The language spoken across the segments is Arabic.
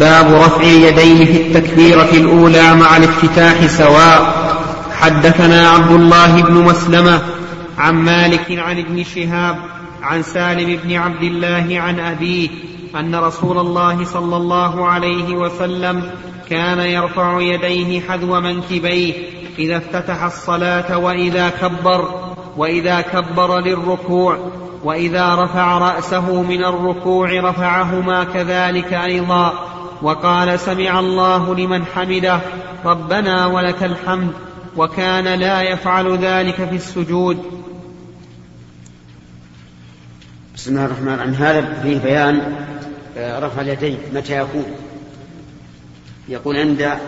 باب رفع اليدين في التكبيرة الأولى مع الافتتاح سواء. حدثنا عبد الله بن مسلمة عن مالك عن ابن شهاب عن سالم بن عبد الله عن أبيه أن رسول الله صلى الله عليه وسلم كان يرفع يديه حذو منكبيه إذا افتتح الصلاة وإذا كبر وإذا كبر للركوع وإذا رفع رأسه من الركوع رفعهما كذلك أيضا. وقال سمع الله لمن حمده ربنا ولك الحمد وكان لا يفعل ذلك في السجود. بسم الله الرحمن الرحيم. هذا فيه بيان آه، رفع اليدين متى يكون يقول عند آه،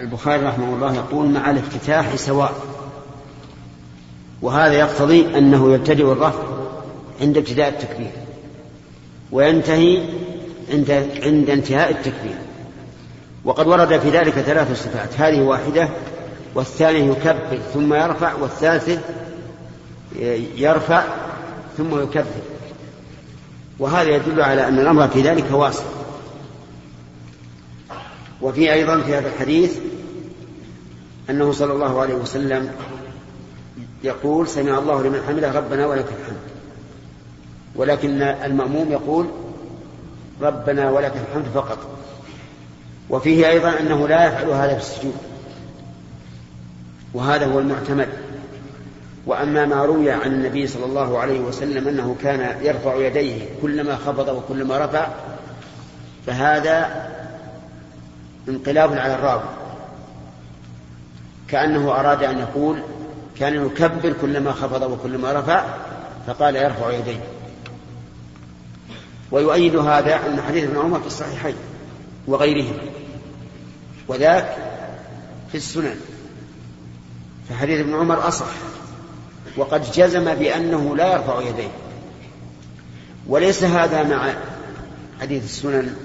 البخاري رحمه الله يقول مع الافتتاح سواء. وهذا يقتضي أنه يبتدئ الرفع عند ابتداء التكبير. وينتهي عند عند انتهاء التكبير. وقد ورد في ذلك ثلاث صفات هذه واحدة والثاني يكبر ثم يرفع والثالث يرفع ثم يكبر. وهذا يدل على أن الأمر في ذلك واسع. وفي أيضا في هذا الحديث أنه صلى الله عليه وسلم يقول سمع الله لمن حمده ربنا ولك الحمد. ولكن المأموم يقول ربنا ولك الحمد فقط. وفيه أيضا أنه لا يفعل هذا في السجود. وهذا هو المعتمد. وأما ما روي عن النبي صلى الله عليه وسلم أنه كان يرفع يديه كلما خفض وكلما رفع فهذا انقلاب على الراوي. كأنه أراد أن يقول كان يكبر كلما خفض وكلما رفع فقال يرفع يديه. ويؤيد هذا أن حديث ابن عمر في الصحيحين وغيرهما وذاك في السنن. فحديث ابن عمر أصح. وقد جزم بأنه لا يرفع يديه. وليس هذا مع حديث السنن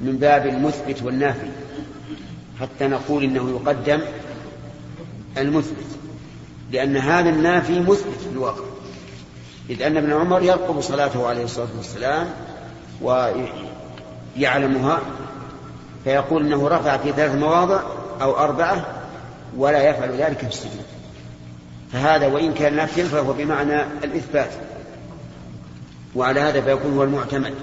من باب المثبت والنافي. حتى نقول إنه يقدم المثبت. لأن هذا النافي مثبت في الواقع. إذ أن ابن عمر يرقب صلاته عليه الصلاة والسلام ويعلمها فيقول إنه رفع في ثلاث مواضع أو أربعة ولا يفعل ذلك في السجود. فهذا وإن كان نفيا فهو بمعنى الإثبات. وعلى هذا فيكون هو المعتمد.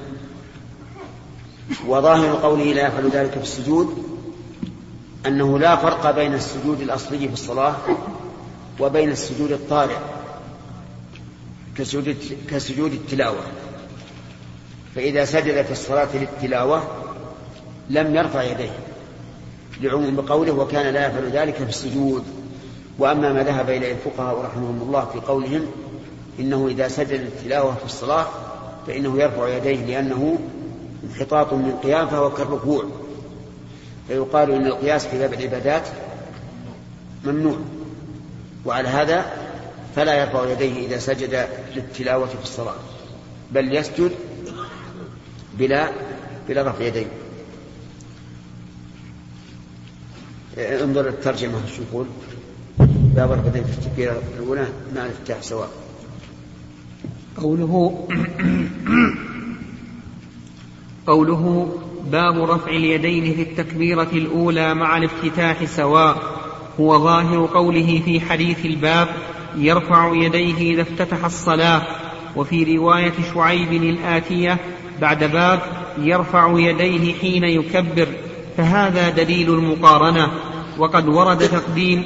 وظاهر قوله لا يفعل ذلك في السجود أنه لا فرق بين السجود الأصلي في الصلاة وبين السجود الطارئ كسجود, كسجود التلاوة. فإذا سجد في الصلاة للتلاوة لم يرفع يديه لعموم بقوله وكان لا يفعل ذلك في السجود. وأما ما ذهب إليه الفقهاء رحمهم الله في قولهم إنه إذا سجد التلاوة في الصلاة فإنه يرفع يديه لأنه انحطاط من قيام فهو كالركوع. فيقال إن القياس في باب العبادات ممنوع. وعلى هذا فلا يرفع يديه إذا سجد للتلاوة في الصلاة بل يسجد بلا بلا رفع يديه انظر الترجمة شو يقول؟ باب القدم في التكبيرة الأولى مع الافتتاح سواء. قوله قوله باب رفع اليدين في التكبيرة الأولى مع الافتتاح سواء. هو ظاهر قوله في حديث الباب يرفع يديه إذا افتتح الصلاة. وفي رواية شعيب الآتية بعد باب يرفع يديه حين يكبر فهذا دليل المقارنة. وقد ورد تقديم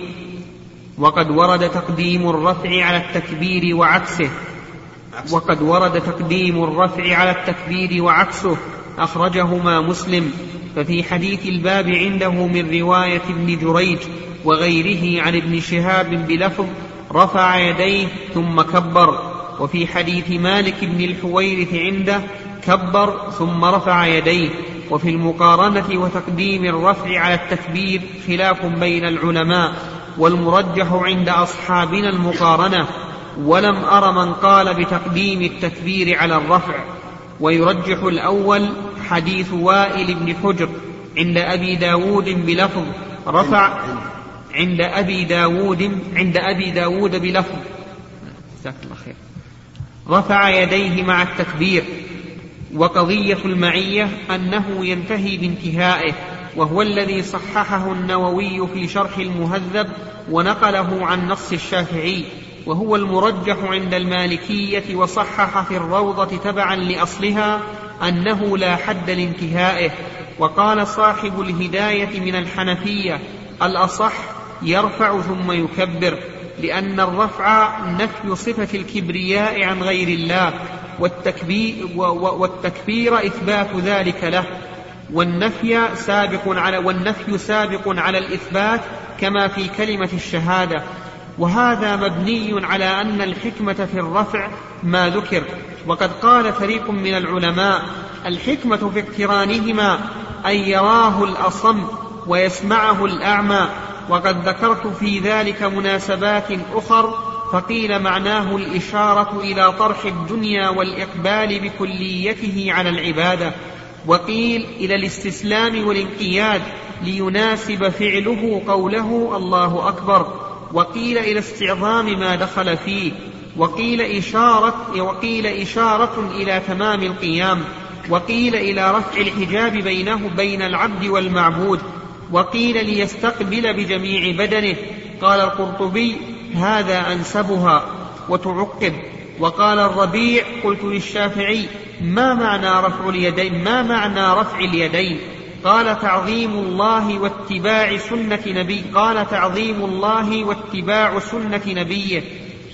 وقد ورد تقديم الرفع على التكبير وعكسه. وقد ورد تقديم الرفع على التكبير وعكسه. أخرجهما مسلم. ففي حديث الباب عنده من رواية ابن جريج وغيره عن ابن شهاب بلفظ رفع يديه ثم كبر. وفي حديث مالك بن الحويرث عنده كبر ثم رفع يديه وفي المقارنة وتقديم الرفع على التكبير خلاف بين العلماء والمرجح عند أصحابنا المقارنة ولم أر من قال بتقديم التكبير على الرفع. ويرجح الأول حديث وائل بن حجر عند أبي داود بلفظ رفع عند أبي داود عند أبي داود بلفظ. جزاك الله خير. رفع يديه مع التكبير وقضية المعية أنه ينتهي بانتهائه وهو الذي صححه النووي في شرح المهذب ونقله عن نص الشافعي وهو المرجح عند المالكية وصحح في الروضة تبعا لأصلها أنه لا حد لانتهائه وقال صاحب الهداية من الحنفية الأصح يرفع ثم يكبر. لأن الرفع نفي صفة الكبرياء عن غير الله والتكبير, والتكبير إثبات ذلك له. والنفي سابق على والنفي سابق على الإثبات كما في كلمة الشهادة. وهذا مبني على أن الحكمة في الرفع ما ذكر. وقد قال فريق من العلماء الحكمة في اقترانهما أن يراه الأصم ويسمعه الأعمى وقد ذكرت في ذلك مناسبات أخر فقيل معناه الإشارة إلى طرح الدنيا والإقبال بكليته على العبادة وقيل إلى الاستسلام والانقياد ليناسب فعله قوله الله أكبر وقيل إلى استعظام ما دخل فيه وقيل إشارة وقيل إشارة إلى تمام القيام وقيل إلى رفع الحجاب بينه بين العبد والمعبود وقيل ليستقبل بجميع بدنه. قال القرطبي هذا أنسبها وتعقب. وقال الربيع قلت للشافعي ما معنى رفع اليدين؟ ما معنى رفع اليدين؟ قال تعظيم الله واتباع سنة نبي قال تعظيم الله واتباع سنة نبيه.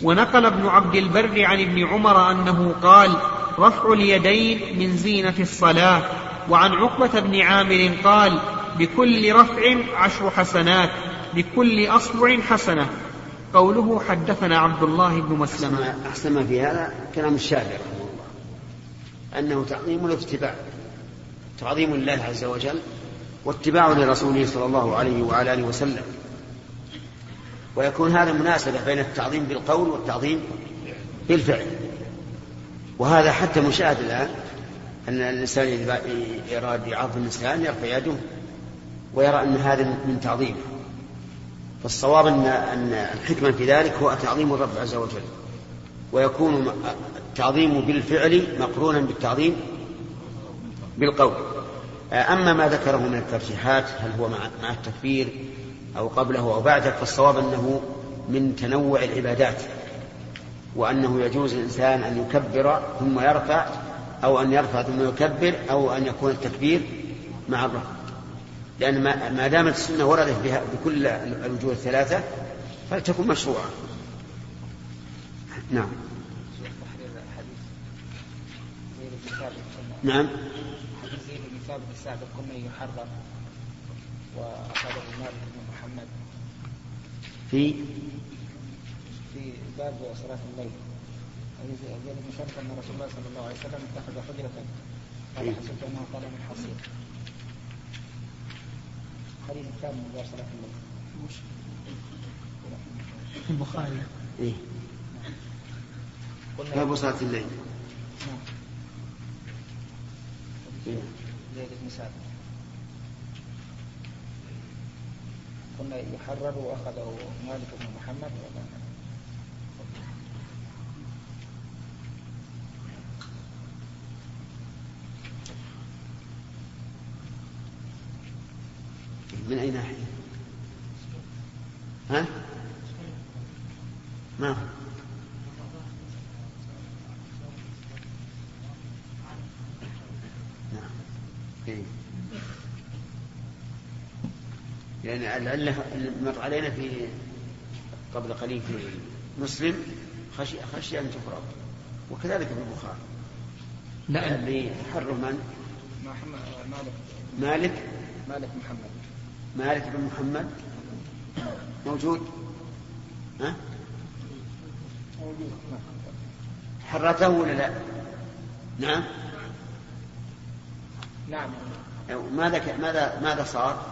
ونقل ابن عبد البر عن ابن عمر أنه قال رفع اليدين من زينة الصلاة. وعن عقبة بن عامر قال بكل رفع عشر حسنات بكل أصبع حسنة. قوله حدثنا عبد الله بن مسلمة. أحسن ما في هذا كلام الشافعي رحمه الله. أنه تعظيم واتباع تعظيم الله عز وجل واتباع لرسوله صلى الله عليه وعلى آله وسلم. ويكون هذا مناسبة بين التعظيم بالقول والتعظيم بالفعل. وهذا حتى مشاهد الآن أن الإنسان إذا أراد يعظم الإنسان يرفع يده. ويرى أن هذا من تعظيمه. فالصواب أن أن الحكمة في ذلك هو تعظيم الرب عز وجل. ويكون التعظيم بالفعل مقرونا بالتعظيم بالقول. أما ما ذكره من الترجيحات هل هو مع التكبير أو قبله أو بعده فالصواب أنه من تنوع العبادات. وأنه يجوز الإنسان أن يكبر ثم يرفع أو أن يرفع ثم يكبر أو أن يكون التكبير مع الرفع لأن ما دامت السنة وردت بها بكل الوجوه الثلاثة فلتكن مشروعة. نعم. نعم. حديث زيد بن ثابت السابق كنا يحرم وأخذه مالك بن محمد في؟ في باب صلاة الليل. حديث زيد بن ثابت أن رسول الله صلى الله عليه وسلم اتخذ حجرة. قال إيه. حسبت أنه قال من حصير. حديث من باب صلاة الليل في البخاري. إيه. باب صلاة الليل. نعم. ثابت قلنا يحرر واخذه مالك بن محمد من أي ناحية؟ ها؟ ما هو؟ نعم إيه. يعني العلة مر علينا في قبل قليل في مسلم خشي خشي أن تفرض وكذلك في البخاري لا اللي حر من؟ مالك مالك مالك محمد مالك بن محمد موجود ها؟ حرته ولا لا؟ نعم نعم ماذا ماذا ماذا صار؟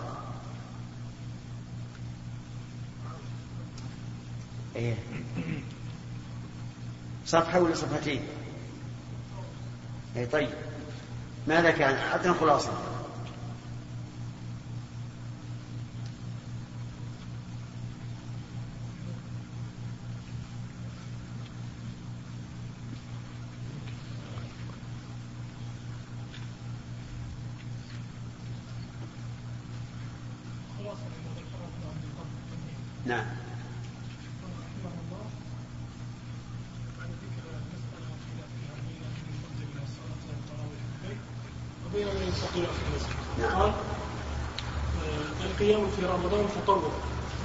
إيه صفحة ولا صفحتين؟ أي طيب ماذا كان؟ أعطنا خلاصة نعم وبين من يستطيع في المسجد نعم. قال آه، القيام في رمضان تطوع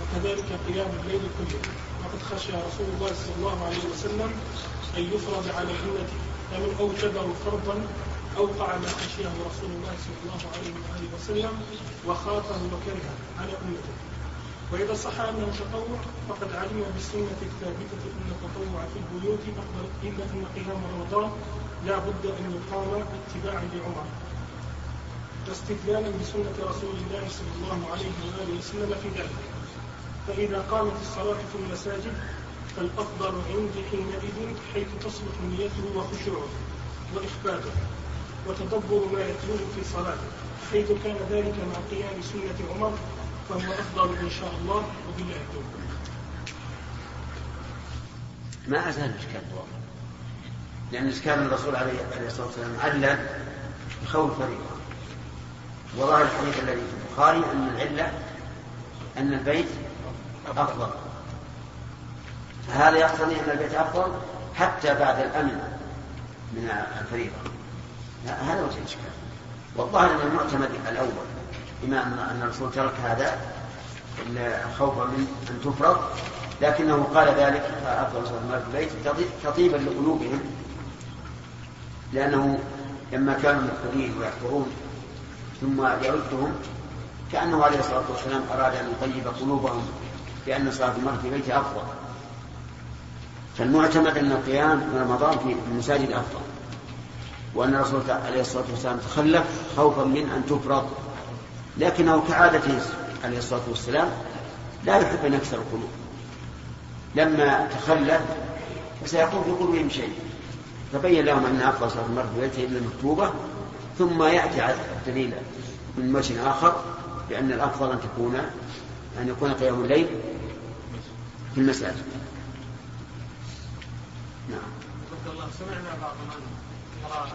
وكذلك قيام الليل كله وقد خشى رسول الله صلى الله عليه وسلم أن يفرض على امته فمن أوجبه فرضا اوقع ما خشيه رسول الله صلى الله عليه وآله وسلم وخافه وكرهه على امته وإذا صح أنه تطوع فقد علم بالسنة الثابتة أن التطوع في البيوت أفضل إلا أن قيام رمضان لا بد أن يقام اتباعا لعمر واستدلالا بسنة رسول الله صلى الله عليه وآله وسلم في ذلك. فإذا قامت الصلاة في المساجد فالأفضل عندي حينئذ حيث تصلح نيته وخشوعه وإخباته وتدبر ما يتلوه في صلاته حيث كان ذلك مع قيام سنة عمر فهو أفضل إن شاء الله وبالله التوفيق ما أزال واضح لأن إشكال الرسول عليه الصلاة والسلام علّ بخوف فريضة وظاهر الحديث الذي في البخاري أن العلة أن البيت أفضل. فهذا يقتضي أن البيت أفضل حتى بعد الأمن من الفريضة. هذا وجه الإشكال. والظاهر أن المعتمد الأول بما أن الرسول ترك هذا خوفا من أن تفرض لكنه قال ذلك أفضل صلاة في البيت تطيبا لقلوبهم لأنه لما كانوا مقبلين ويحضرون ثم يردهم كأنه عليه الصلاة والسلام أراد أن يطيب قلوبهم بأن صلاة المرء في بيته أفضل. فالمعتمد أن القيام من رمضان في المساجد أفضل. وأن الرسول عليه الصلاة والسلام تخلف خوفا من أن تفرض لكنه كعادته عليه الصلاة والسلام لا يحب أن يكسر القلوب. لما تخلف فسيكون في قلوبهم شيء. فبين لهم أن أفضل صلاة المرء في بيته إلا المكتوبة ثم يأتي الدليل من وجه آخر بأن الأفضل أن تكون أن يكون قيام الليل في المساجد. نعم. الله. سمعنا بعض من يرى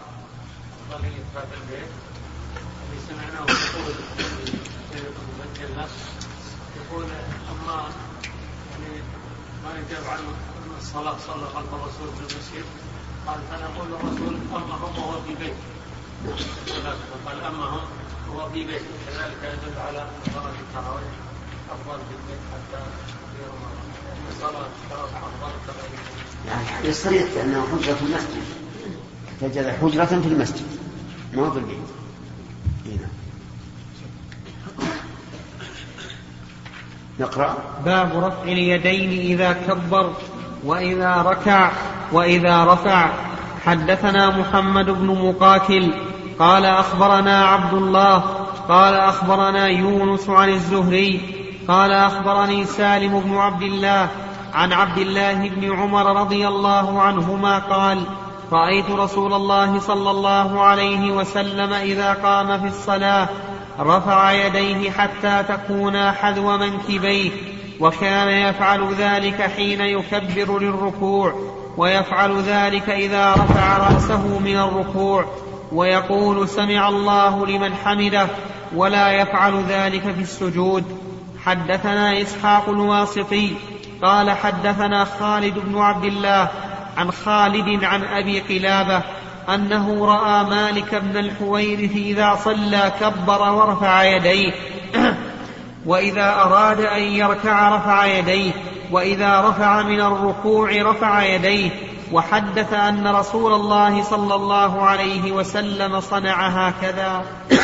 أفضلية هذا البيت اللي سمعناه يقول في يقول أما يعني ما يجاب عن الصلاة صلى خلف الرسول في المسجد قال فنقول الرسول أما هو وهو في بيت. قال أما هم هو في بيت. كذلك يدل على درجة التراويح أفضل في البيت حتى رمضان الصلاة التراويح أفضل يعني الحديث صريح أنه حجة في المسجد. تجد حجرة في المسجد. ما في البيت. هنا. نقرأ. باب رفع اليدين إذا كبر وإذا ركع وإذا رفع. حدثنا محمد بن مقاتل. قال أخبرنا عبد الله. قال أخبرنا يونس عن الزهري. قال أخبرني سالم بن عبد الله. عن عبد الله بن عمر رضي الله عنهما قال رأيت رسول الله صلى الله عليه وسلم إذا قام في الصلاة رفع يديه حتى تكونا حذو منكبيه وكان يفعل ذلك حين يكبر للركوع ويفعل ذلك إذا رفع رأسه من الركوع ويقول سمع الله لمن حمده ولا يفعل ذلك في السجود. حدثنا إسحاق الواسطي قال حدثنا خالد بن عبد الله عن خالد عن أبي قلابة أنه رأى مالك بن الحويرث إذا صلى كبر ورفع يديه. وإذا أراد أن يركع رفع يديه. وإذا رفع من الركوع رفع يديه. وحدث أن رسول الله صلى الله عليه وسلم صنع هكذا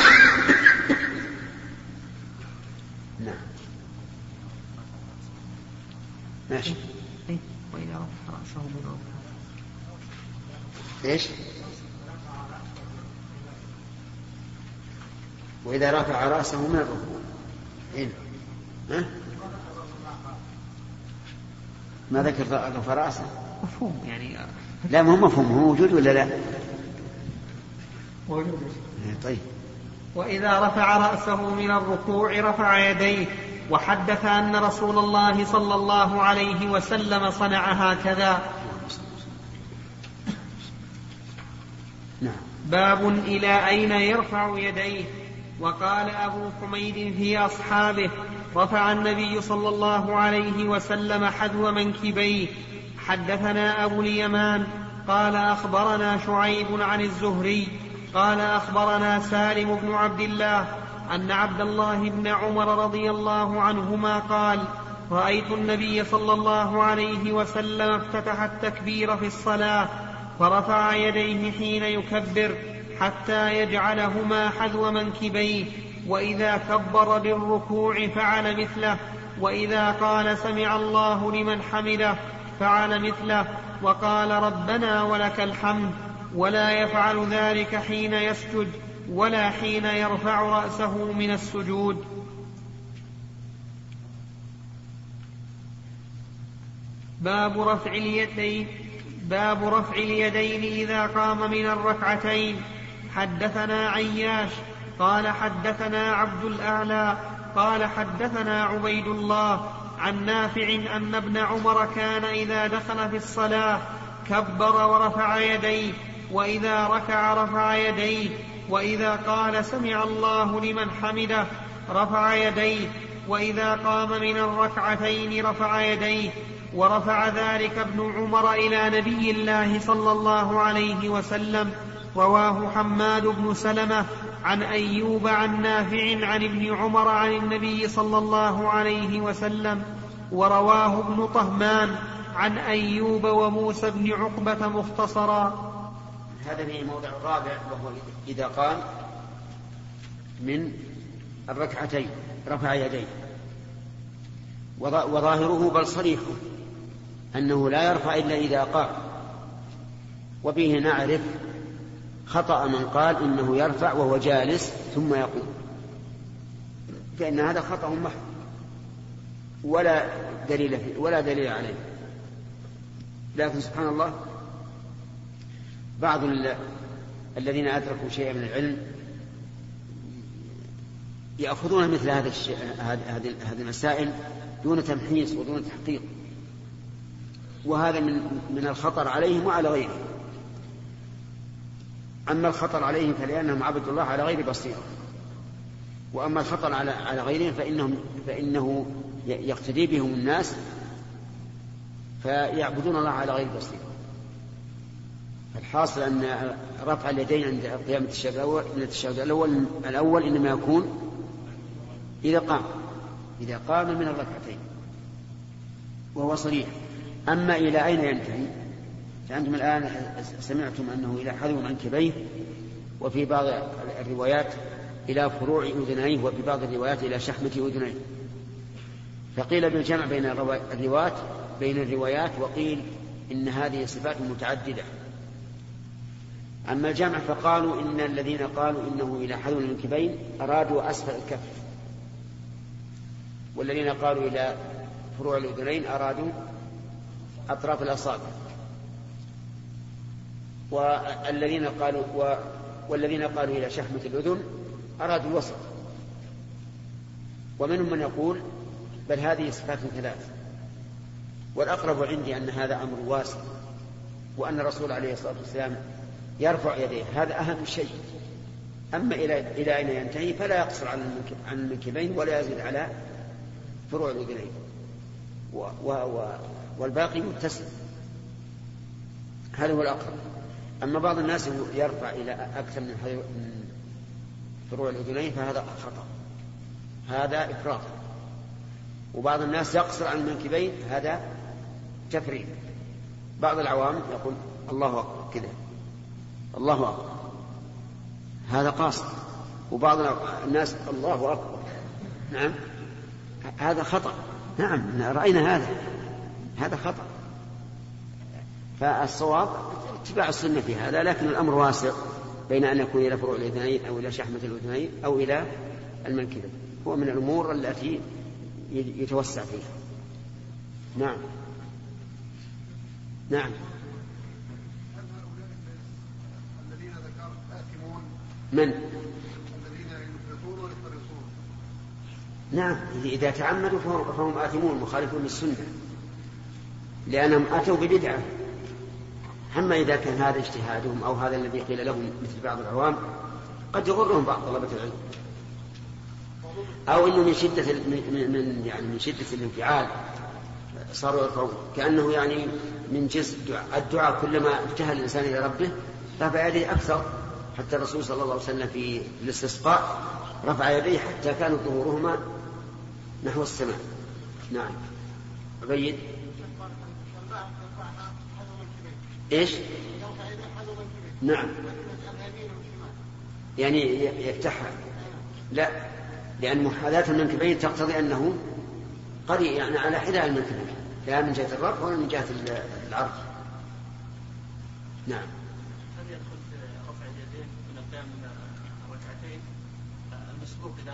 نعم ماشي. وإذا رفع رأسه من الركوع إيش؟ وإذا رفع رأسه من الركوع هنا. ها؟ ما ذكر رفع رأسه؟ مفهوم يعني لا ما هو مفهوم هو موجود ولا لا؟ موجود. طيب. وإذا رفع رأسه من الركوع رفع يديه. وحدث أن رسول الله صلى الله عليه وسلم صنع هكذا نعم. باب إلى أين يرفع يديه. وقال أبو حميد في أصحابه رفع النبي صلى الله عليه وسلم حذو منكبيه. حدثنا أبو اليمان. قال أخبرنا شعيب عن الزهري. قال أخبرنا سالم بن عبد الله. أن عبد الله بن عمر رضي الله عنهما قال رأيت النبي صلى الله عليه وسلم افتتح التكبير في الصلاة فرفع يديه حين يكبر حتى يجعلهما حذو منكبيه وإذا كبر بالركوع فعل مثله وإذا قال سمع الله لمن حمده فعل مثله وقال ربنا ولك الحمد ولا يفعل ذلك حين يسجد. ولا حين يرفع رأسه من السجود. باب رفع اليدين باب رفع اليدين إذا قام من الركعتين. حدثنا عياش قال حدثنا عبد الأعلى قال حدثنا عبيد الله عن نافع أن ابن عمر كان إذا دخل في الصلاة كبر ورفع يديه وإذا ركع رفع يديه. وإذا قال سمع الله لمن حمده رفع يديه وإذا قام من الركعتين رفع يديه ورفع ذلك ابن عمر إلى نبي الله صلى الله عليه وسلم رواه حماد بن سلمة عن أيوب عن نافع عن ابن عمر عن النبي صلى الله عليه وسلم ورواه ابن طهمان عن أيوب وموسى بن عقبة مختصرا. هذا في الموضع الرابع وهو إذا قام من الركعتين رفع يديه. وظاهره بل صريحه أنه لا يرفع إلا إذا قام وبه نعرف خطأ من قال إنه يرفع وهو جالس ثم يقوم. فإن هذا خطأ محض. ولا دليل فيه ولا دليل عليه. لكن سبحان الله بعض الذين أدركوا شيئا من العلم يأخذون مثل هذا الشيء هذه المسائل دون تمحيص ودون تحقيق. وهذا من من الخطر عليهم وعلى غيرهم. أما الخطر عليهم فلأنهم عبدوا الله على غير بصيرة. وأما الخطر على على غيرهم فإنهم فإنه يقتدي بهم الناس فيعبدون الله على غير بصيرة. الحاصل أن رفع اليدين عند قيام التشهد الأول من التشهد الأول الأول إنما يكون إذا قام. إذا قام من الركعتين. وهو صريح. أما إلى أين ينتهي؟ فأنتم الآن سمعتم أنه إلى حذو منكبيه وفي بعض الروايات إلى فروع أذنيه وفي بعض الروايات إلى شحمة أذنيه. فقيل بالجمع بين الروايات بين الروايات وقيل إن هذه صفات متعددة. أما الجمع فقالوا إن الذين قالوا إنه إلى حذو المنكبين أرادوا أسفل الكف. والذين قالوا إلى فروع الأذنين أرادوا أطراف الأصابع. والذين قالوا و والذين قالوا إلى شحمة الأذن أرادوا الوسط. ومنهم من يقول بل هذه صفات ثلاث. والأقرب عندي أن هذا أمر واسع وأن الرسول عليه الصلاة والسلام يرفع يديه. هذا أهم شيء. أما إلى إلى أين ينتهي فلا يقصر عن عن المنكبين ولا يزيد على فروع الأذنين و و والباقي متسم. هذا هو الأقرب. أما بعض الناس يرفع إلى أكثر من فروع الأذنين فهذا خطأ هذا إفراط. وبعض الناس يقصر عن المنكبين هذا تفريط. بعض العوام يقول الله أكبر كذا. الله أكبر. هذا قاصر وبعض الناس الله أكبر. نعم. هذا خطأ. نعم رأينا هذا. هذا خطأ. فالصواب اتباع السنة في هذا لكن الأمر واسع بين أن يكون إلى فروع الأذنين أو إلى شحمة الأذنين أو إلى المنكبين هو من الأمور التي يتوسع فيها. نعم. نعم الذين ذكرت آثمون من؟ نعم إذا تعمدوا فهم, آثمون مخالفون للسنة. لأنهم أتوا ببدعة. أما إذا كان هذا اجتهادهم أو هذا الذي قيل لهم مثل بعض العوام قد يغرهم بعض طلبة العلم. أو أنه من شدة من من- من يعني من شدة الانفعال. صاروا يرفعون. كأنه يعني من جنس الدعاء, الدعاء كلما ابتهل الإنسان إلى ربه رفع يديه أكثر. حتى الرسول صلى الله عليه وسلم في الاستسقاء رفع يديه حتى كانت ظهورهما نحو السماء. نعم. عبيد إيش؟ نعم. يعني يفتحها لا. لأن محاذاة المنكبين تقتضي أنه قريب يعني على حذاء المنكبين لا من جهة الرفع ولا من جهة ال- العرض نعم هل يدخل في رفع اليدين من القيام من ركعتين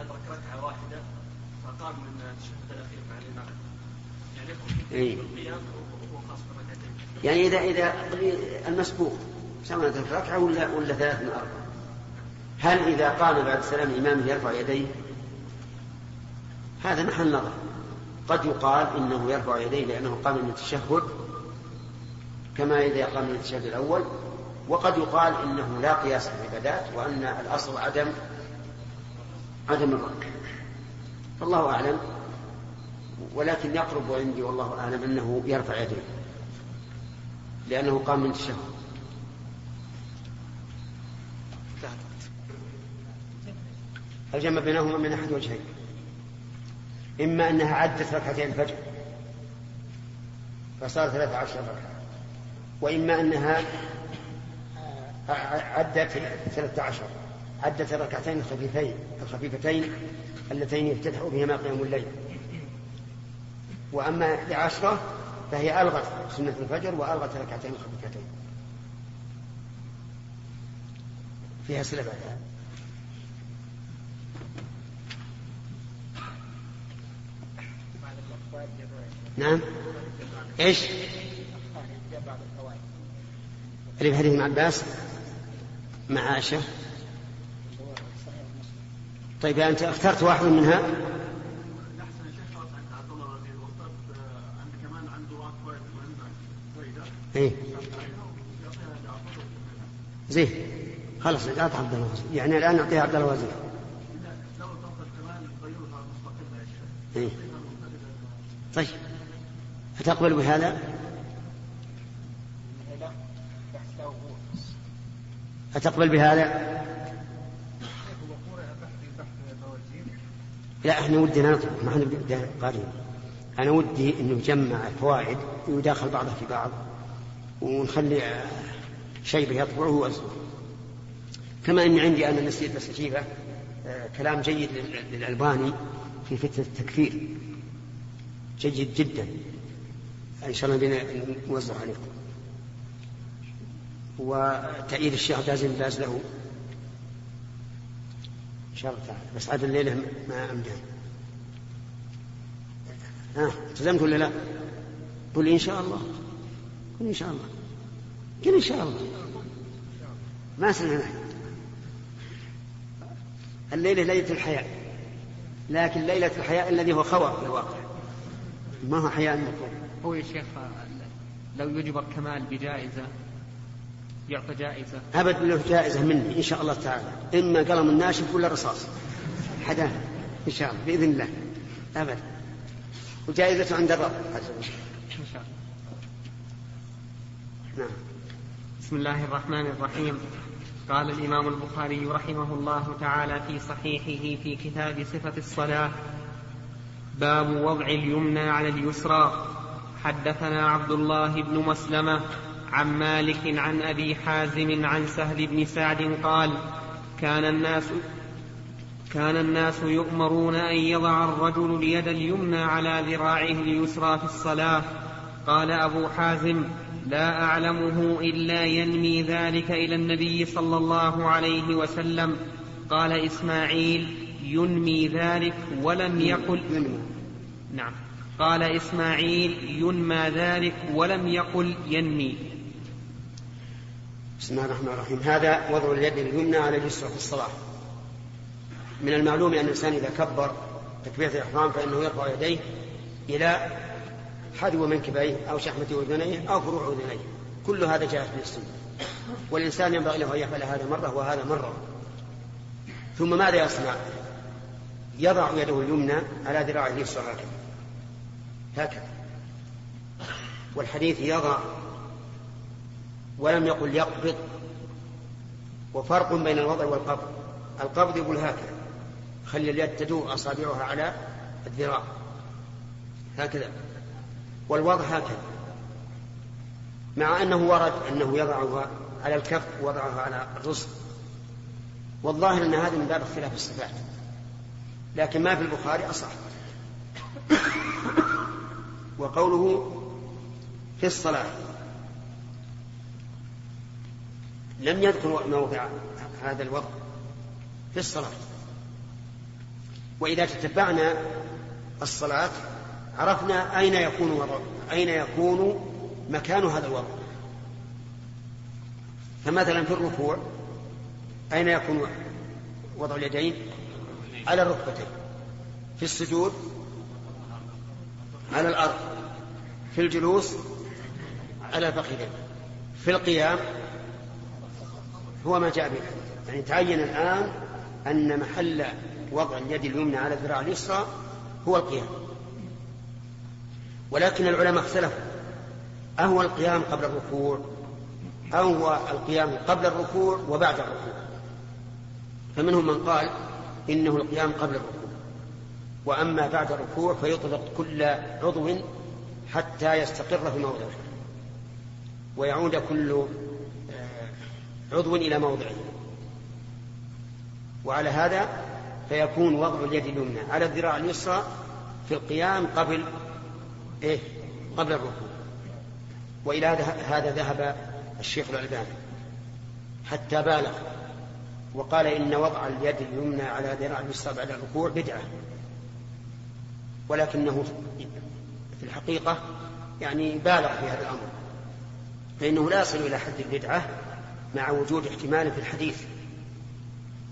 ادرك ركعه واحدة فقام من التشهد مع الامام يعني إيه. القيام يعني إذا إذا المسبوق سواء أدرك ركعة ولا ولا ثلاث من أربعة هل إذا قام بعد سلام إمامه يرفع يديه؟ هذا محل نظر قد يقال إنه يرفع يديه لأنه قام من التشهد كما إذا قام من التشهد الأول وقد يقال إنه لا قياس في العبادات وأن الأصل عدم عدم الرفع فالله أعلم ولكن يقرب عندي والله أعلم أنه يرفع يديه لأنه قام من التشهد. الجمع بينهما من أحد وجهين إما أنها عدت ركعتين الفجر فصار ثلاثة عشر ركعة وإما أنها عدت ثلاثة عشر. عدت الركعتين الخفيفين الخفيفتين اللتين يفتتح بهما قيام الليل. وأما إحدى عشرة فهي ألغت سنة الفجر وألغت ركعتين خفيفتين فيها أسئلة بعدها نعم. إيش؟ اللي في حديث ابن عباس مع عائشة. مهمه زي ده إيه يعطيها لعبد زين. خلاص اعطى عبد الله يعني الآن نعطيها عبد الله وزير إيه. طيب. أتقبل بهذا؟ أتقبل بهذا؟ لا إحنا ودنا نطلب ما إحنا قارين أنا ودي انه نجمع الفوائد ويداخل بعضها في بعض ونخلي شيبة يطبعه ويوزعه كما اني عندي أنا نسيت بس اجيبه آه، كلام جيد لل- للألباني في فتنه التكفير. جيد جدا. إن شاء الله بنا نوزع عليكم. وتأييد الشيخ بن باز له. إن شاء الله تعالى. بس عاد الليلة ما أمدان ها التزمت ولا لا؟ قل إن شاء الله. قل إن شاء الله. قل إن شاء الله. ما سمعنا. الليلة ليلة الحياء. لكن ليلة الحياء الذي هو خوى في الواقع. ما هو حياء المطلوب هو يا شيخ لو يجبر كمال بجائزة يعطى جائزة. أبد له جائزة مني إن شاء الله تعالى. إما قلم الناشف ولا رصاص. حدا إن شاء الله بإذن الله. أبد. وجائزته عند الرب. عز وجل. إن شاء الله. نعم. بسم الله الرحمن الرحيم. قال الإمام البخاري رحمه الله تعالى في صحيحه في كتاب صفة الصلاة باب وضع اليمنى على اليسرى. حدثنا عبد الله بن مسلمة عن مالك عن أبي حازم عن سهل بن سعد قال كان الناس كان الناس يؤمرون أن يضع الرجل اليد اليمنى على ذراعه اليسرى في الصلاة. قال أبو حازم لا أعلمه إلا ينمي ذلك إلى النبي صلى الله عليه وسلم. قال إسماعيل ينمي ذلك ولم يقل. نعم. قال إسماعيل ينمى ذلك ولم يقل ينمي. بسم الله الرحمن الرحيم. هذا وضع اليد اليمنى على اليسرى في الصلاة. من المعلوم أن الإنسان إذا كبر تكبيرة الإحرام فإنه يرفع يديه إلى حذو منكبيه أو شحمة أذنيه أو فروع أذنيه. كل هذا جاء في السنة. والإنسان ينبغي له أن يفعل هذا مرة وهذا مرة. ثم ماذا يصنع؟ يضع يده اليمنى على ذراعه اليسرى هكذا. هكذا. والحديث يضع ولم يقل يقبض. وفرق بين الوضع والقبض. القبض يقول هكذا. خلي اليد تدور أصابعها على الذراع. هكذا. والوضع هكذا. مع أنه ورد أنه يضعها على الكف ووضعها على الرزق. والظاهر أن هذا من باب اختلاف الصفات. لكن ما في البخاري أصح. وقوله في الصلاة. لم يذكر موضع هذا الوضع في الصلاة. وإذا تتبعنا الصلاة عرفنا أين يكون وضع أين يكون مكان هذا الوضع. فمثلا في الركوع أين يكون وضع اليدين؟ على الركبتين. في السجود على الأرض. في الجلوس على الفخذين. في القيام هو ما جاء به يعني تعين الآن أن محل وضع اليد اليمنى على الذراع اليسرى هو القيام. ولكن العلماء اختلفوا. أهو القيام قبل الركوع أو هو القيام قبل الركوع وبعد الركوع. فمنهم من قال إنه القيام قبل الركوع. وأما بعد الركوع فيطلق كل عضو حتى يستقر في موضعه. ويعود كل عضو إلى موضعه. وعلى هذا فيكون وضع اليد اليمنى. على الذراع اليسرى في القيام قبل إيه؟ قبل الركوع. وإلى هذا ذهب الشيخ الألباني حتى بالغ وقال إن وضع اليد اليمنى على ذراع اليسرى بعد الركوع بدعة. ولكنه في الحقيقة يعني بالغ في هذا الأمر. فإنه لا يصل إلى حد البدعة مع وجود احتمال في الحديث.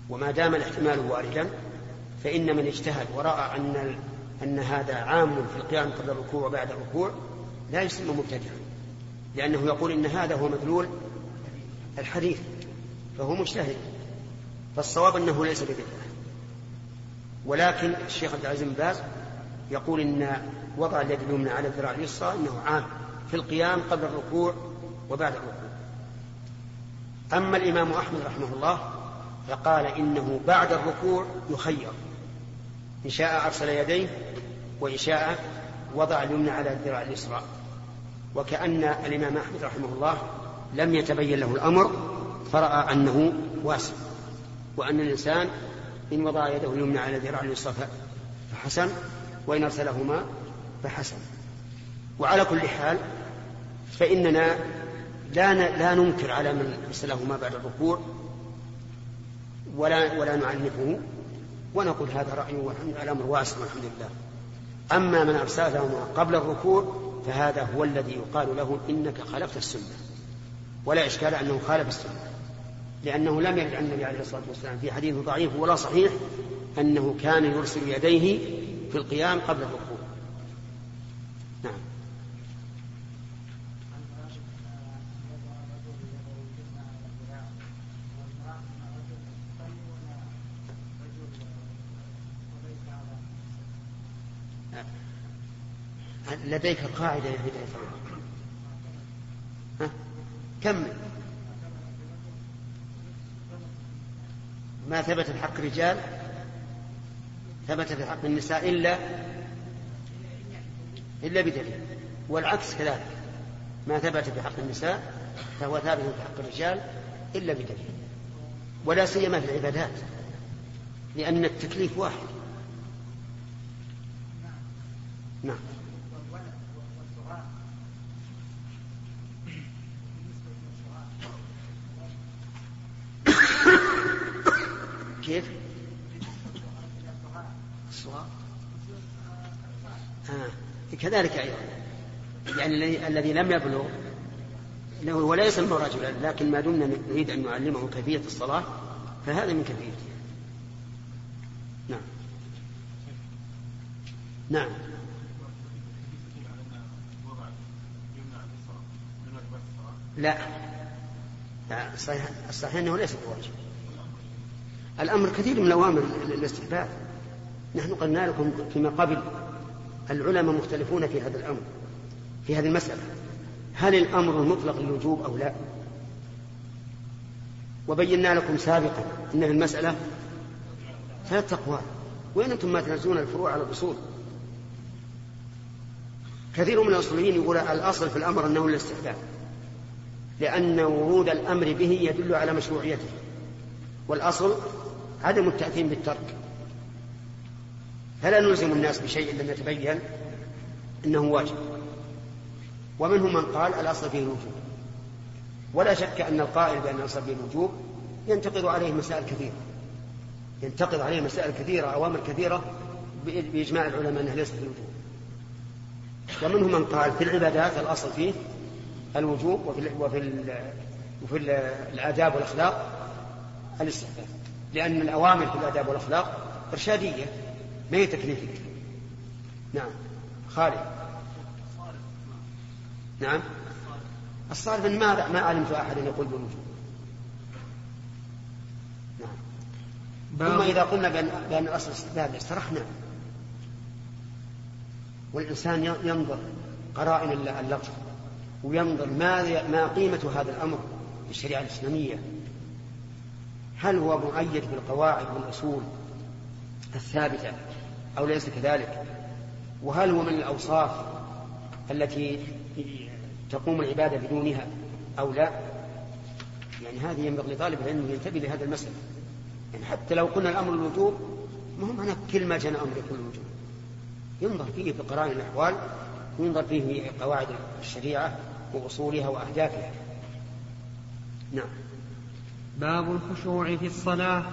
وما دام الاحتمال واردا فإن من اجتهد ورأى أن أن هذا عام في القيام قبل الركوع وبعد الركوع لا يسمى مبتدعا لأنه يقول إن هذا هو مدلول الحديث فهو مجتهد. فالصواب أنه ليس ببدعة ولكن الشيخ عبد العزيز بن باز يقول إن وضع اليد اليمنى على الذراع اليسرى أنه عام في القيام قبل الركوع وبعد الركوع. أما الإمام أحمد رحمه الله فقال إنه بعد الركوع يخير. إن شاء أرسل يديه وإن شاء وضع اليمنى على الذراع اليسرى. وكأن الإمام أحمد رحمه الله لم يتبين له الأمر فرأى أنه واسع. وأن الإنسان إن وضع يده اليمنى على الذراع اليسرى فحسن وإن أرسلهما فحسن. وعلى كل حال فإننا لا لا ننكر على من أرسلهما بعد الركوع ولا ولا نعنفه ونقول هذا رأي والأمر واسع والحمد لله. أما من أرسلهما قبل الركوع فهذا هو الذي يقال له إنك خالفت السنة. ولا إشكال أنه خالف السنة. لأنه لم يرد عن النبي عليه الصلاة والسلام في حديث ضعيف ولا صحيح أنه كان يرسل يديه في القيام قبل الركوع نعم لديك قاعدة يا بداية ها؟ كمل. ما ثبت في حق الرجال؟ ثبت في حق النساء إلا إلا بدليل. والعكس كذلك. ما ثبت في حق النساء فهو ثابت في حق الرجال إلا بدليل. ولا سيما في العبادات لأن التكليف واحد. نعم. كيف؟ آه. كذلك أيضا. يعني الذي لم يبلغ إنه هو ليس رجلا لكن ما دمنا نريد أن نعلمه كيفية الصلاة فهذا من كيفيته. نعم. نعم. لا. الصحيح, الصحيح أنه ليس بواجب. الأمر كثير من الأوامر الاستحباب. نحن قلنا لكم فيما قبل العلماء مختلفون في هذا الأمر في هذه المسألة. هل الأمر المطلق للوجوب أو لا؟ وبينا لكم سابقا أن المسألة ثلاث أقوال. وين أنتم ما تنزلون الفروع على الأصول؟ كثير من الأصوليين يقول الأصل في الأمر أنه الاستحباب لأن ورود الأمر به يدل على مشروعيته. والأصل عدم التأثيم بالترك. فلا نلزم الناس بشيء لم يتبين أنه واجب. ومنهم من قال الأصل فيه الوجوب. ولا شك أن القائل بأن الأصل فيه الوجوب ينتقد عليه مسائل كثيرة. ينتقد عليه مسائل كثيرة أوامر كثيرة بإجماع العلماء أنها ليست بالوجوب ومنهم من قال في العبادات الأصل فيه الوجوب وفي وفي وفي الآداب والأخلاق الاستحباب. لأن الأوامر في الآداب والأخلاق إرشادية ما هي تكليفية. نعم. خالد. نعم. الصارف ما ما علمت أحدا يقول بالوجوب ثم إذا قلنا بأن, بأن الأصل استحباب استرحنا. والإنسان ينظر قرائن اللفظ وينظر ما ما قيمة هذا الأمر في الشريعة الإسلامية. هل هو مؤيد بالقواعد والأصول الثابتة أو ليس كذلك؟ وهل هو من الأوصاف التي تقوم العبادة بدونها أو لا؟ يعني هذه ينبغي لطالب العلم أن ينتبه لهذا المسألة. يعني حتى لو قلنا الأمر الوجوب ما هو معنى كل ما جاء أمر يكون الوجوب؟ ينظر فيه في قرائن الأحوال وينظر فيه في قواعد الشريعة وأصولها وأهدافها. نعم. باب الخشوع في الصلاة.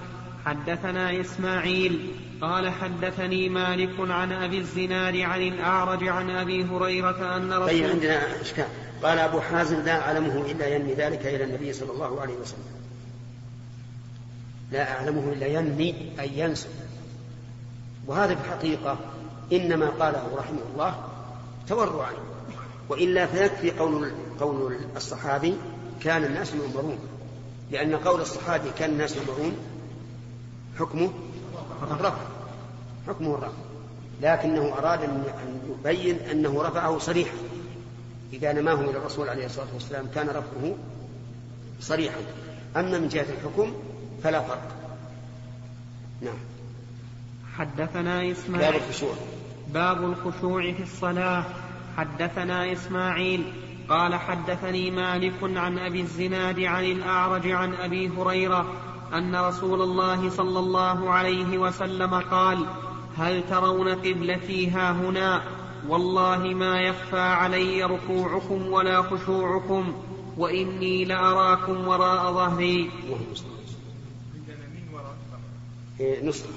حدثنا إسماعيل قال حدثني مالك عن أبي الزناد عن الأعرج عن أبي هريرة أن رسول طيب عندنا إشكال. قال أبو حازم لا أعلمه إلا ينمي ذلك إلى النبي صلى الله عليه وسلم. لا أعلمه إلا ينمي أي ينسب. وهذا في الحقيقة إنما قاله رحمه الله تورعا. وإلا فيكفي قول قول الصحابي كان الناس يؤمرون لأن قول الصحابي كان الناس يؤمرون حكمه الرفع حكمه الرفع. لكنه أراد أن يبين أنه رفعه صريحا. إذا نماه إلى الرسول عليه الصلاة والسلام كان رفعه صريحا. أما من جهة الحكم فلا فرق. نعم. حدثنا إسماعيل. باب الخشوع باب الخشوع في الصلاة. حدثنا إسماعيل. قال حدثني مالك عن أبي الزناد عن الأعرج عن أبي هريرة أن رسول الله صلى الله عليه وسلم قال هل ترون قبلتي ها هنا؟ والله ما يخفى علي ركوعكم ولا خشوعكم وإني لأراكم وراء ظهري. نسخة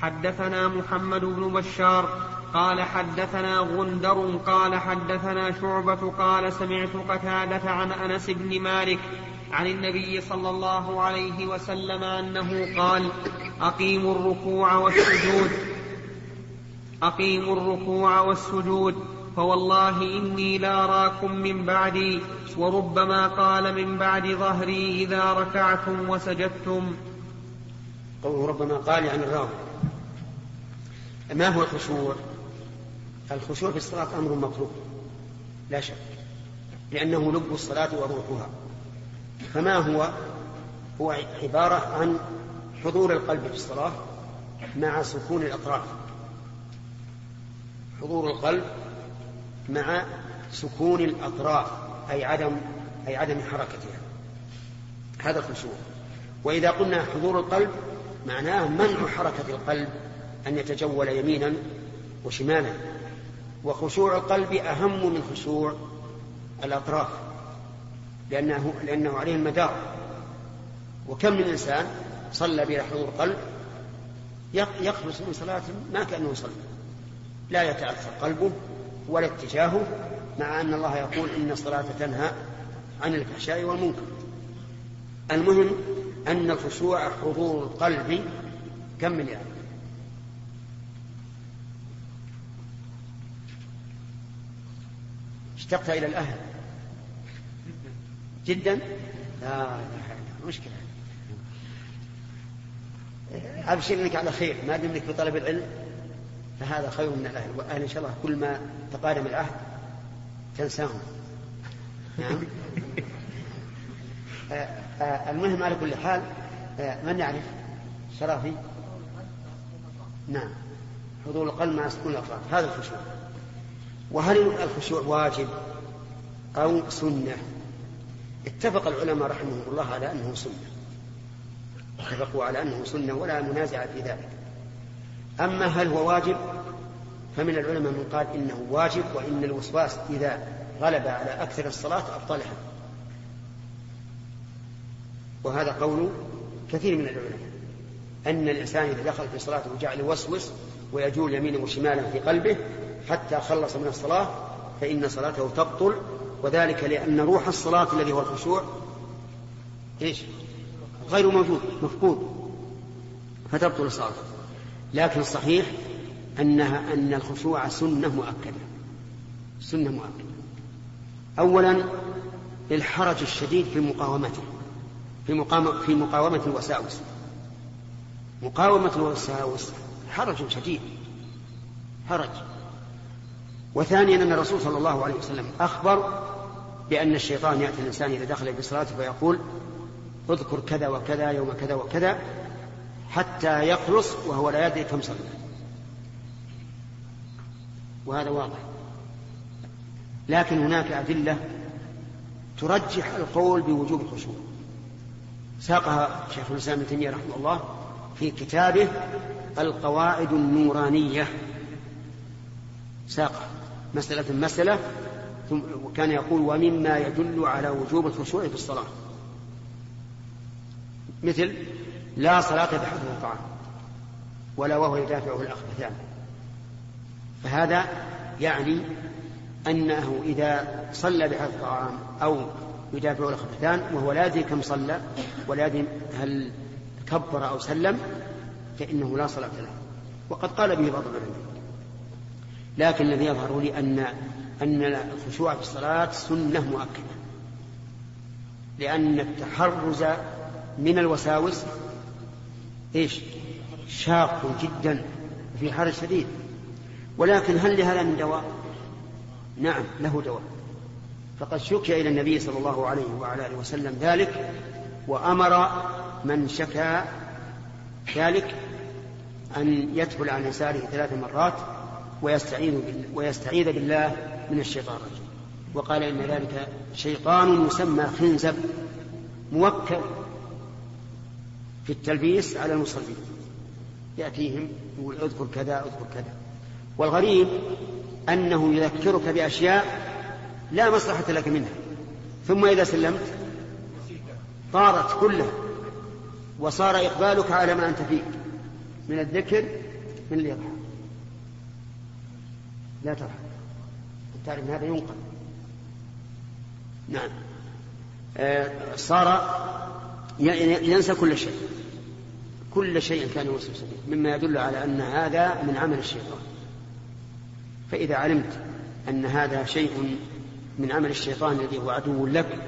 حدثنا محمد بن بشار قال حدثنا غندر قال حدثنا شعبة قال سمعت قتادة عن أنس بن مالك عن النبي صلى الله عليه وسلم أنه قال أقيموا الركوع والسجود أقيموا الركوع والسجود فوالله إني لأراكم من بعدي وربما قال من بعد ظهري إذا ركعتم وسجدتم. قوله ربما قال يعني الراوي. ما هو الخشوع الخشوع في الصلاة أمر مطلوب. لا شك. لأنه لب الصلاة وروحها. فما هو؟ هو عبارة عن حضور القلب في الصلاة مع سكون الأطراف. حضور القلب مع سكون الأطراف أي عدم أي عدم حركتها. هذا الخشوع. وإذا قلنا حضور القلب معناه منع حركة القلب أن يتجول يمينا وشمالا. وخشوع القلب أهم من خشوع الأطراف لأنه, لأنه عليه المدار. وكم من إنسان صلى بلا حضور قلب يخلص من صلاة ما كأنه صلى لا يتأثر قلبه ولا اتجاهه مع أن الله يقول إن الصلاة تنهى عن الفحشاء والمنكر. المهم أن الخشوع حضور القلب كمل يعني اشتقت إلى الأهل. جدا؟ لا لا مشكلة. أبشر إنك على خير. ما دمك بطلب العلم. فهذا خير من الأهل. والأهل إن شاء الله كل ما تقادم العهد تنساهم. نعم. آه، آه، المهم على كل حال آه، من يعرف؟ شرافي نعم. حضور القلب مع سكون الأطراف. هذا الخشوع. وهل الخشوع واجب أو سنة؟ اتفق العلماء رحمهم الله على أنه سنة. اتفقوا على أنه سنة ولا منازع في ذلك. أما هل هو واجب؟ فمن العلماء من قال إنه واجب وإن الوسواس إذا غلب على أكثر الصلاة أبطلها. وهذا قول كثير من العلماء. أن الإنسان إذا دخل في صلاته وجعل يوسوس ويجول يمينا وشمالا في قلبه حتى خلص من الصلاة فإن صلاته تبطل وذلك لأن روح الصلاة الذي هو الخشوع إيش؟ غير موجود مفقود فتبطل صلاته. لكن الصحيح أنها أن الخشوع سنة مؤكدة. سنة مؤكدة. أولا للحرج الشديد في مقاومته في مقاومة, في مقاومة الوساوس. مقاومة الوساوس حرج شديد. حرج. وثانيا أن الرسول صلى الله عليه وسلم أخبر بأن الشيطان يأتي الإنسان إذا دخل بصلاته فيقول اذكر كذا وكذا يوم كذا وكذا حتى يخلص وهو لا يدري كم صلى. وهذا واضح. لكن هناك أدلة ترجح القول بوجوب الخشوع. ساقها شيخ الإسلام ابن تيمية رحمه الله في كتابه القواعد النورانية. ساقها مسألة مسألة وكان يقول ومما يدل على وجوب الخشوع في الصلاة. مثل لا صلاة بحضر الطعام ولا وهو يدافعه الأخبثان. فهذا يعني أنه إذا صلى بحضر الطعام أو يدافعه الأخبثان وهو لا يدري كم صلى ولا يدري هل كبر أو سلم فإنه لا صلاة له. وقد قال به بعض العلماء. لكن الذي يظهر لي أن أن الخشوع في الصلاة سنة مؤكدة. لأن التحرز من الوساوس إيش؟ شاق جدا في حرج شديد. ولكن هل لهذا من دواء؟ نعم له دواء. فقد شكي إلى النبي صلى الله عليه وعلى آله وسلم ذلك وأمر من شكا ذلك أن يدخل عن يساره ثلاث مرات ويستعيذ بالله, ويستعيذ بالله من الشيطان الرجيم. وقال إن ذلك شيطان يسمى خنزب موكل في التلبيس على المصلين. يأتيهم يقول اذكر كذا اذكر كذا. والغريب أنه يذكرك بأشياء لا مصلحة لك منها. ثم إذا سلمت طارت كلها. وصار إقبالك على ما أنت فيه. من الذكر من يضحك لا تضحك. أن هذا ينقل. نعم. آه صار ينسى كل شيء. كل شيء كان يوسوس به مما يدل على أن هذا من عمل الشيطان. فإذا علمت أن هذا شيء من عمل الشيطان الذي هو عدو لك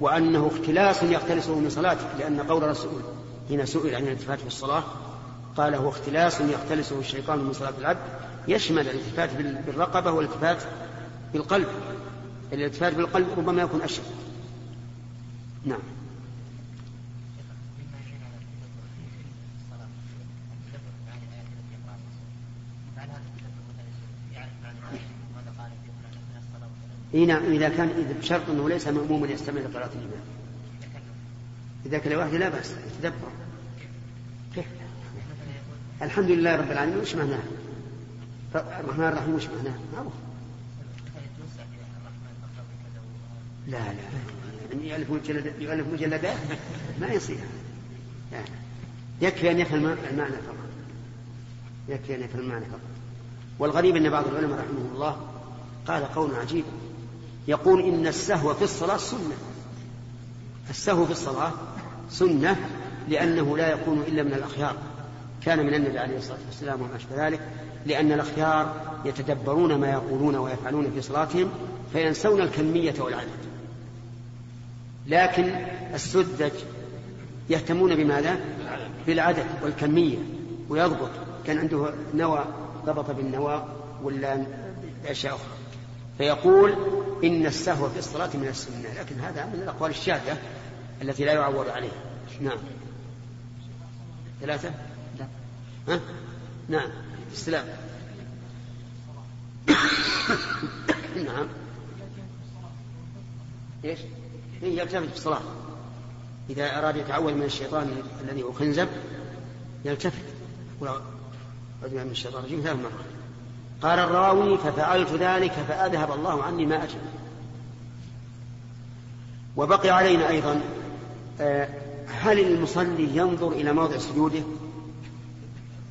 وأنه اختلاس يختلسه من صلاتك لأن قول الرسول حين سئل عن الالتفات في الصلاة قال هو اختلاس يختلسه الشيطان من صلاة العبد يشمل الالتفات بالرقبة والالتفات بالقلب. الالتفات بالقلب ربما يكون أشد. نعم. نعم إذا كان إذا بشرط أنه ليس ماموما يستمع لقراءة الامام اذا كان لوحده لا بأس. يتدبر كيف؟ الحمد لله رب العالمين. وش معناه؟ الرحمن الرحيم وش معناه؟ معروف لا لا. يعني يؤلف مجلدات يؤلف مجلدات ما يصير. لا. يكفي أن يفهم المعنى فقط. يكفي أن يفهم المعنى فقط. والغريب أن بعض العلماء رحمه الله قال قول عجيب يقول إن السهو في الصلاة سنة. السهو في الصلاة سنة لأنه لا يكون إلا من الأخيار. كان من النبي عليه الصلاة والسلام وما أشبه ذلك لأن الأخيار يتدبرون ما يقولون ويفعلون في صلاتهم فينسون الكمية والعدد. لكن السذج يهتمون بماذا؟ بالعدد والكمية ويضبط. كان عنده نوى ضبط بالنوى ولا بأشياء أخرى. فيقول إن السهو في الصلاة من السنة لكن هذا من الأقوال الشاذة. التي لا يعول عليها. نعم. ثلاثة؟ لا. ها؟ نعم. السلام نعم. إيش؟ إيه يلتفت في الصلاة إذا أراد يتعوذ من الشيطان الذي هو خنزب يلتفت. ولو من الشيطان الرجيم ثلاث مرات. قال الراوي ففعلت ذلك فأذهب الله عني ما أجل وبقي علينا أيضا هل المصلي ينظر إلى موضع سجوده؟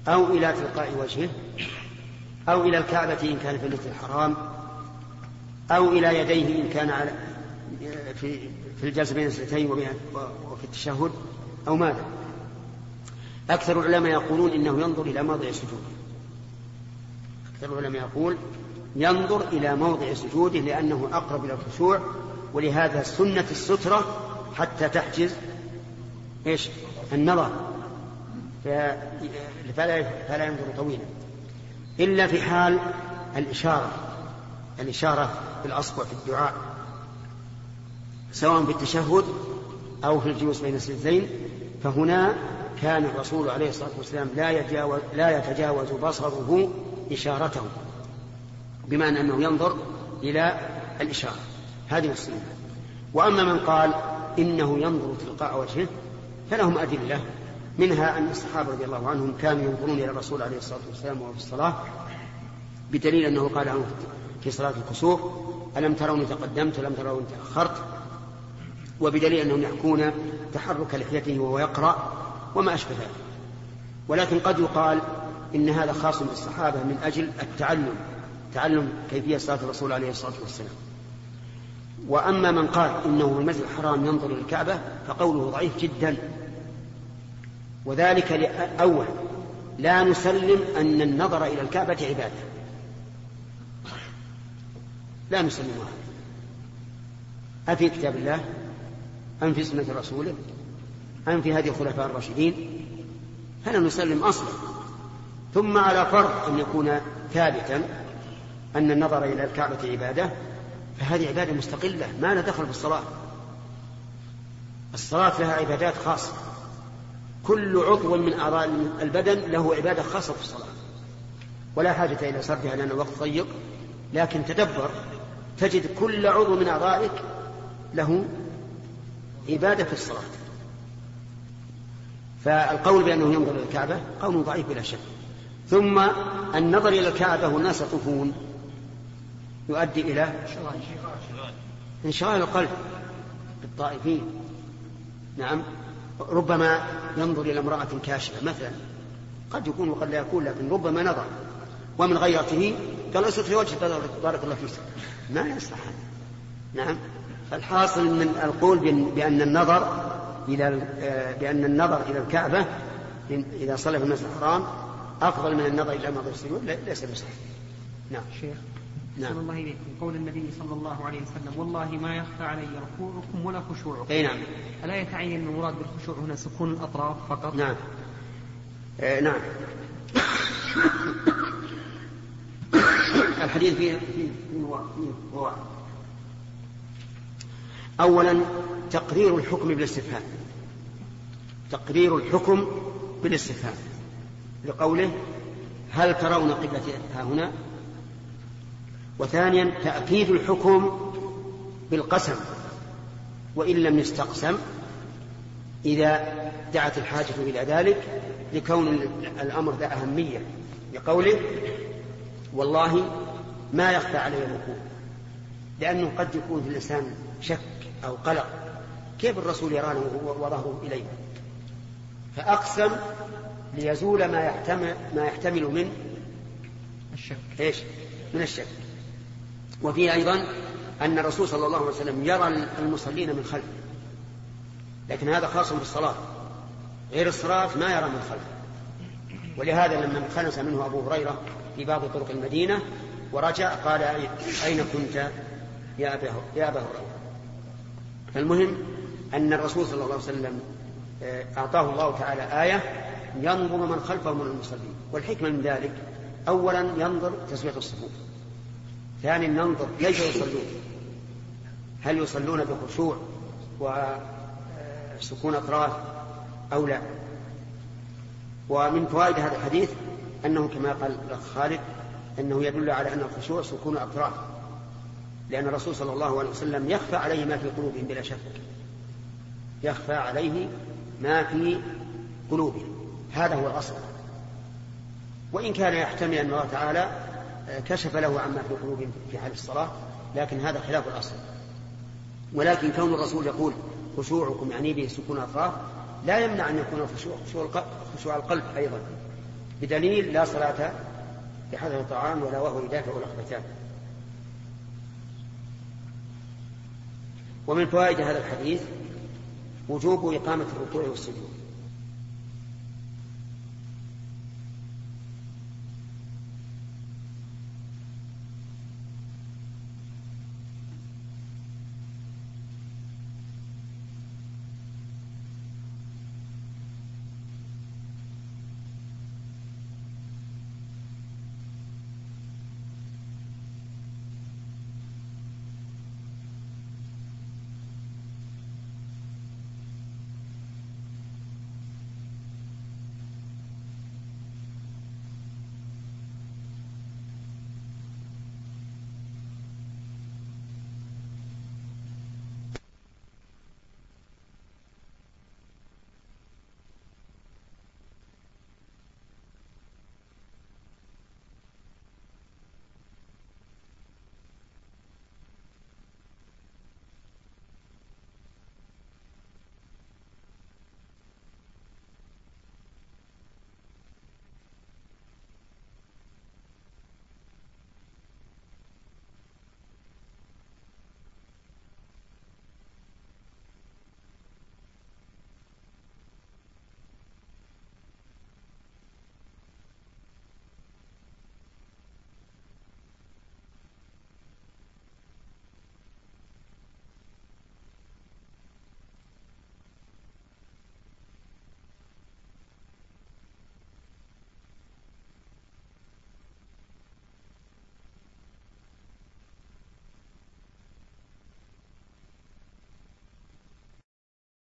أو إلى تلقاء وجهه؟ أو إلى الكعبة إن كان في المسجد الحرام؟ أو إلى يديه إن كان على في في الجلسة بين السنتين وفي التشهد؟ أو ماذا؟ أكثر العلماء يقولون إنه ينظر إلى موضع سجوده. أكثر العلماء يقول ينظر إلى موضع سجوده لأنه أقرب إلى الخشوع ولهذا سنة السترة حتى تحجز إيش؟ النظر. فلا فلا ينظر طويلا. إلا في حال الإشارة الإشارة بالأصبع في الدعاء سواء في التشهد أو في الجلوس بين السجدين فهنا كان الرسول عليه الصلاة والسلام لا يتجاوز, لا يتجاوز بصره إشارته بمعنى أنه ينظر إلى الإشارة. هذه السنة. وأما من قال إنه ينظر تلقاء وجهه فلهم أدلة منها أن الصحابة رضي الله عنهم كانوا ينظرون إلى الرسول عليه الصلاة والسلام وهو في الصلاة بدليل أنه قال عنه في صلاة الكسوف ألم تروني تقدمت ولم تروني تأخرت؟ وبدليل أنهم يحكون تحرك لحيته وهو يقرأ وما أشبه ذلك. ولكن قد يقال إن هذا خاص بالصحابة من أجل التعلم تعلم كيفية صلاة الرسول عليه الصلاة والسلام. وأما من قال إنه في المسجد الحرام ينظر إلى الكعبة فقوله ضعيف جدا. وذلك أول لا نسلم أن النظر إلى الكعبة عبادة. لا نسلم هذا. أفي كتاب الله؟ أم في سنة رسوله؟ أم في هذه الخلفاء الراشدين؟ فلا نسلم أصلا. ثم على فرض أن يكون ثابتا أن النظر إلى الكعبة عبادة فهذه عبادة مستقلة ما لها دخل بالصلاة الصلاة. لها عبادات خاصة. كل عضو من أعضاء البدن له عبادة خاصة في الصلاة. ولا حاجة إلى سردها لأن الوقت ضيق. لكن تدبر تجد كل عضو من أعضائك له عبادة في الصلاة. فالقول بأنه ينظر إلى الكعبة قول ضعيف بلا شك. ثم النظر إلى الكعبة والناس يطوفون. يؤدي إلى انشغال. القلب بالطائفين. نعم. ربما ينظر إلى امرأة كاشفة مثلا. قد يكون وقد لا يكون لكن ربما نظر. ومن غيرته قال اسكت في وجهك بارك الله فيك. ما يصلح. هذا نعم. فالحاصل من القول بأن النظر إلى بأن النظر إلى الكعبة إذا صلى في المسجد الحرام أفضل من النظر إلى مظهر السجود. ليس بصحيح. نعم. شيخ. نعم. الله إليكم. قول النبي صلى الله عليه وسلم والله ما يخفى علي ركوعكم ولا خشوعكم. أي نعم. ألا يتعين المراد بالخشوع هنا سكون الأطراف فقط؟ نعم. آه نعم. الحديث فيه فيه فيه أولا تقرير الحكم بالاستفهام. تقرير الحكم بالاستفهام. لقوله هل ترون قبلة ها هنا؟ وثانيا تأكيد الحكم بالقسم وإن لم يستقسم إذا دعت الحاجة إلى ذلك لكون الأمر ذا أهمية لقوله والله ما يخفى علي الركوع لأنه قد يكون في الإنسان شك أو قلق كيف الرسول يرانا وظهره إليه فأقسم ليزول ما يحتمل ما يحتمل من الشك. إيش؟ من الشك. وفيه أيضا أن الرسول صلى الله عليه وسلم يرى المصلين من خلفه. لكن هذا خاص بالصلاة. غير الصلاة ما يرى من خلفه. ولهذا لما انخنس منه أبو هريرة في بعض طرق المدينة ورجع قال أين كنت يا أبا يا أبا هريرة؟ فالمهم أن الرسول صلى الله عليه وسلم أعطاه الله تعالى آية ينظر من خلفه من المصلين. والحكمة من ذلك أولا ينظر تسوية الصفوف. ثانيا ينظر كيف يصلون. هل يصلون بخشوع وسكون أطراف أو لا؟ ومن فوائد هذا الحديث أنه كما قال الأخ خالد أنه يدل على أن الخشوع سكون أطراف. لأن الرسول صلى الله عليه وسلم يخفى عليه ما في قلوبهم بلا شك. يخفى عليه ما في قلوبهم. هذا هو الأصل. وإن كان يحتمل أن الله تعالى كشف له عما في قلوبهم في حال الصلاة لكن هذا خلاف الأصل. ولكن كون الرسول يقول خشوعكم يعني به سكون أطراف لا يمنع أن يكون الخشوع خشوع القلب أيضا. بدليل لا صلاة بحذر الطعام ولا وهو يدافع الأخبثان ومن فوائد هذا الحديث وجوب إقامة الركوع والسجود.